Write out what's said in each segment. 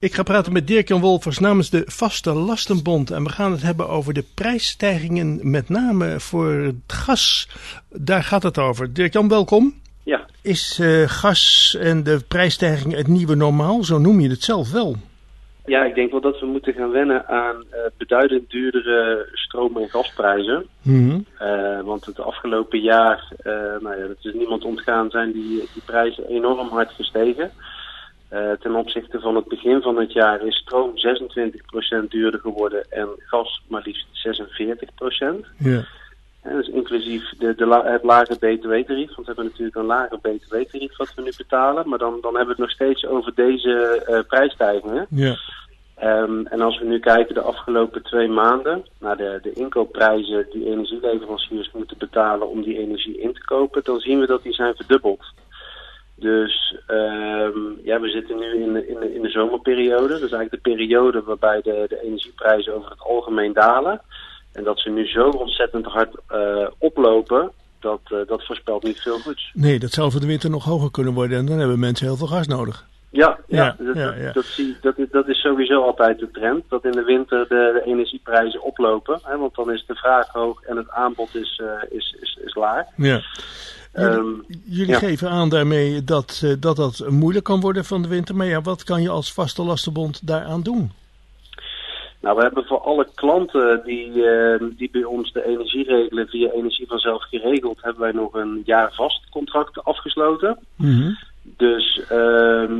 Ik ga praten met Dirk-Jan Wolfers namens de Vaste Lastenbond. En we gaan het hebben over de prijsstijgingen, met name voor het gas. Daar gaat het over. Dirk-Jan, welkom. Ja. Is uh, gas en de prijsstijging het nieuwe normaal? Zo noem je het zelf wel. Ja, ik denk wel dat we moeten gaan wennen aan uh, beduidend duurdere stroom- en gasprijzen. Mm -hmm. uh, want het afgelopen jaar, nou ja, dat is niemand ontgaan, zijn die, die prijzen enorm hard gestegen. Uh, ten opzichte van het begin van het jaar is stroom 26% duurder geworden en gas maar liefst 46%. Ja. En dus inclusief de, de la het lage btw-tarief, want we hebben natuurlijk een lager btw-tarief wat we nu betalen. Maar dan, dan hebben we het nog steeds over deze uh, prijsstijgingen. Ja. Um, en als we nu kijken de afgelopen twee maanden naar de, de inkoopprijzen die energieleveranciers moeten betalen om die energie in te kopen, dan zien we dat die zijn verdubbeld. Dus um, ja, we zitten nu in de, in, de, in de zomerperiode. Dat is eigenlijk de periode waarbij de, de energieprijzen over het algemeen dalen. En dat ze nu zo ontzettend hard uh, oplopen, dat, uh, dat voorspelt niet veel goeds. Nee, dat zou voor de winter nog hoger kunnen worden en dan hebben mensen heel veel gas nodig. Ja, ja, Ja, dat, ja, ja. Dat, zie, dat, is, dat is sowieso altijd de trend. Dat in de winter de, de energieprijzen oplopen. Hè, want dan is de vraag hoog en het aanbod is, uh, is, is, is laag. Ja. Jullie, Um, jullie ja. geven aan daarmee dat, uh, dat dat moeilijk kan worden van de winter. Maar ja, wat kan je als vaste lastenbond daaraan doen? Nou, we hebben voor alle klanten die, uh, die bij ons de energie regelen via Energie vanzelf geregeld, hebben wij nog een jaar vast contract afgesloten. Mm -hmm. Dus uh,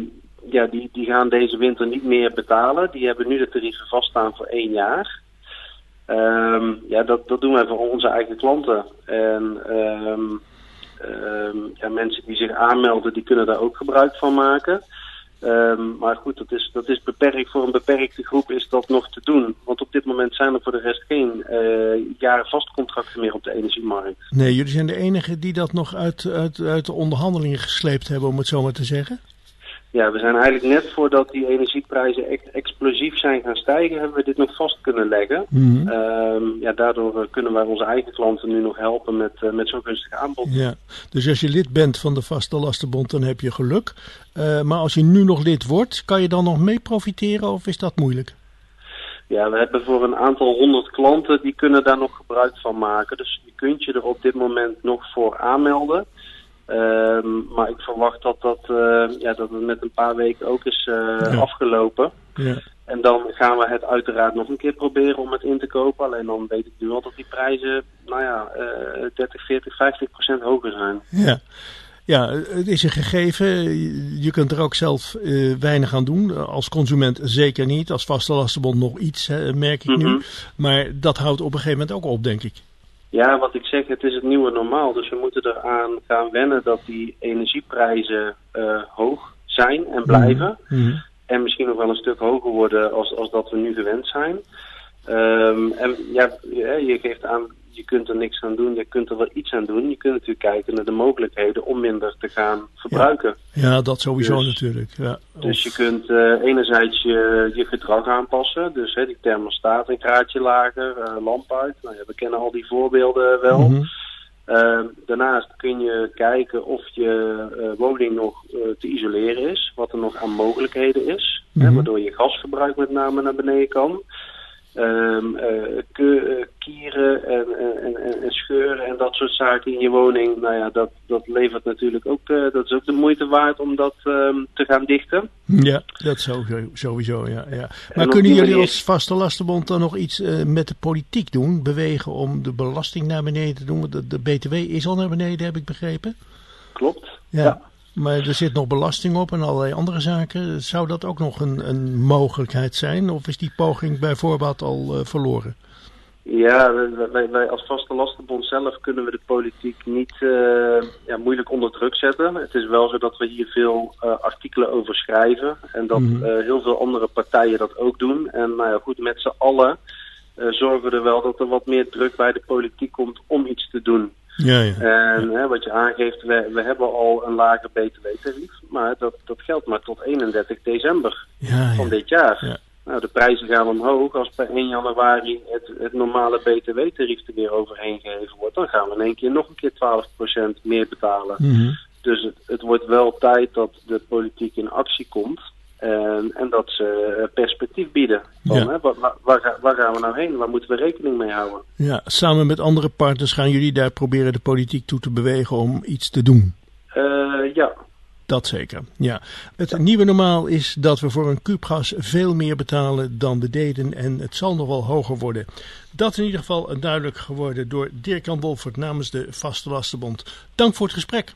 ja, die, die gaan deze winter niet meer betalen. Die hebben nu de tarieven vaststaan voor één jaar. Um, ja, dat, dat doen wij voor onze eigen klanten. En um, um, ja, mensen die zich aanmelden, die kunnen daar ook gebruik van maken. Um, maar goed, dat is, dat is beperkt. Voor een beperkte groep is dat nog te doen. Want op dit moment zijn er voor de rest geen uh, jaren vastcontracten meer op de energiemarkt. Nee, jullie zijn de enige die dat nog uit, uit, uit de onderhandelingen gesleept hebben, om het zo maar te zeggen. Ja, we zijn eigenlijk net voordat die energieprijzen echt explosief zijn gaan stijgen, hebben we dit nog vast kunnen leggen. Mm -hmm. um, ja, daardoor kunnen wij onze eigen klanten nu nog helpen met, uh, met zo'n gunstig aanbod. Ja, dus als je lid bent van de Vaste Lastenbond, dan heb je geluk. Uh, maar als je nu nog lid wordt, kan je dan nog mee profiteren of is dat moeilijk? Ja, we hebben voor een aantal honderd klanten die kunnen daar nog gebruik van maken. Dus je kunt je er op dit moment nog voor aanmelden. Um, maar ik verwacht dat, dat, uh, ja, dat het met een paar weken ook is uh, Ja. afgelopen. Ja. En dan gaan we het uiteraard nog een keer proberen om het in te kopen. Alleen dan weet ik nu al dat die prijzen, nou ja, uh, 30, 40, 50 procent hoger zijn. Ja. Ja, het is een gegeven. Je kunt er ook zelf uh, weinig aan doen. Als consument zeker niet. Als vaste lastenbond nog iets, hè, merk ik Mhm. nu. Maar dat houdt op een gegeven moment ook op, denk ik. Ja, wat ik zeg, het is het nieuwe normaal. Dus we moeten eraan gaan wennen dat die energieprijzen uh, hoog zijn en blijven. Mhm. En misschien nog wel een stuk hoger worden als, als dat we nu gewend zijn. Um, en ja, je geeft aan, je kunt er niks aan doen, je kunt er wel iets aan doen. Je kunt natuurlijk kijken naar de mogelijkheden om minder te gaan verbruiken. Ja, dat sowieso Dus- natuurlijk. Ja. Dus je kunt uh, enerzijds je, je gedrag aanpassen. Dus hè, die thermostaat een graadje lager, uh, lamp uit. Nou, ja, we kennen al die voorbeelden wel. Mhm. Uh, daarnaast kun je kijken of je woning nog te isoleren is, wat er nog aan mogelijkheden is, Mhm. hè, waardoor je gasverbruik met name naar beneden kan. Um, ke- kieren en, en, en, en, scheuren en dat soort zaken in je woning, nou ja, dat, dat levert natuurlijk ook, dat is ook de moeite waard om dat um, te gaan dichten. Ja, dat sowieso, sowieso ja. ja. Maar kunnen jullie manier- als vaste lastenbond dan nog iets met de politiek doen? Bewegen om de belasting naar beneden te doen? Want de, de BTW is al naar beneden, heb ik begrepen. Klopt. Ja. Ja. Maar er zit nog belasting op en allerlei andere zaken. Zou dat ook nog een, een mogelijkheid zijn? Of is die poging bij voorbaat al uh, verloren? Ja, wij, wij, als vaste lastenbond zelf kunnen we de politiek niet uh, ja, moeilijk onder druk zetten. Het is wel zo dat we hier veel uh, artikelen over schrijven en dat Mhm. heel veel andere partijen dat ook doen. En nou ja, goed, met z'n allen zorgen we er wel dat er wat meer druk bij de politiek komt om iets te doen. Ja, ja. En hè, wat je aangeeft, we, we hebben al een lager btw-tarief, maar dat, dat geldt maar tot 31 december ja, van dit jaar. Ja. Nou, de prijzen gaan omhoog. Als per 1 januari het, het normale btw-tarief er weer overheen gegeven wordt, dan gaan we in één keer nog een keer 12% meer betalen. Mhm. Dus het, het wordt wel tijd dat de politiek in actie komt. En, en dat ze perspectief bieden. Van, Ja. hè, waar, waar, waar gaan we nou heen? Waar moeten we rekening mee houden? Ja, samen met andere partners gaan jullie daar proberen de politiek toe te bewegen om iets te doen. Eh, ja, Dat zeker, ja. Het nieuwe normaal is dat we voor een kuubgas veel meer betalen dan we deden en het zal nog wel hoger worden. Dat in ieder geval duidelijk geworden door Dirk-Jan Wolfert namens de Vaste Lastenbond. Dank voor het gesprek.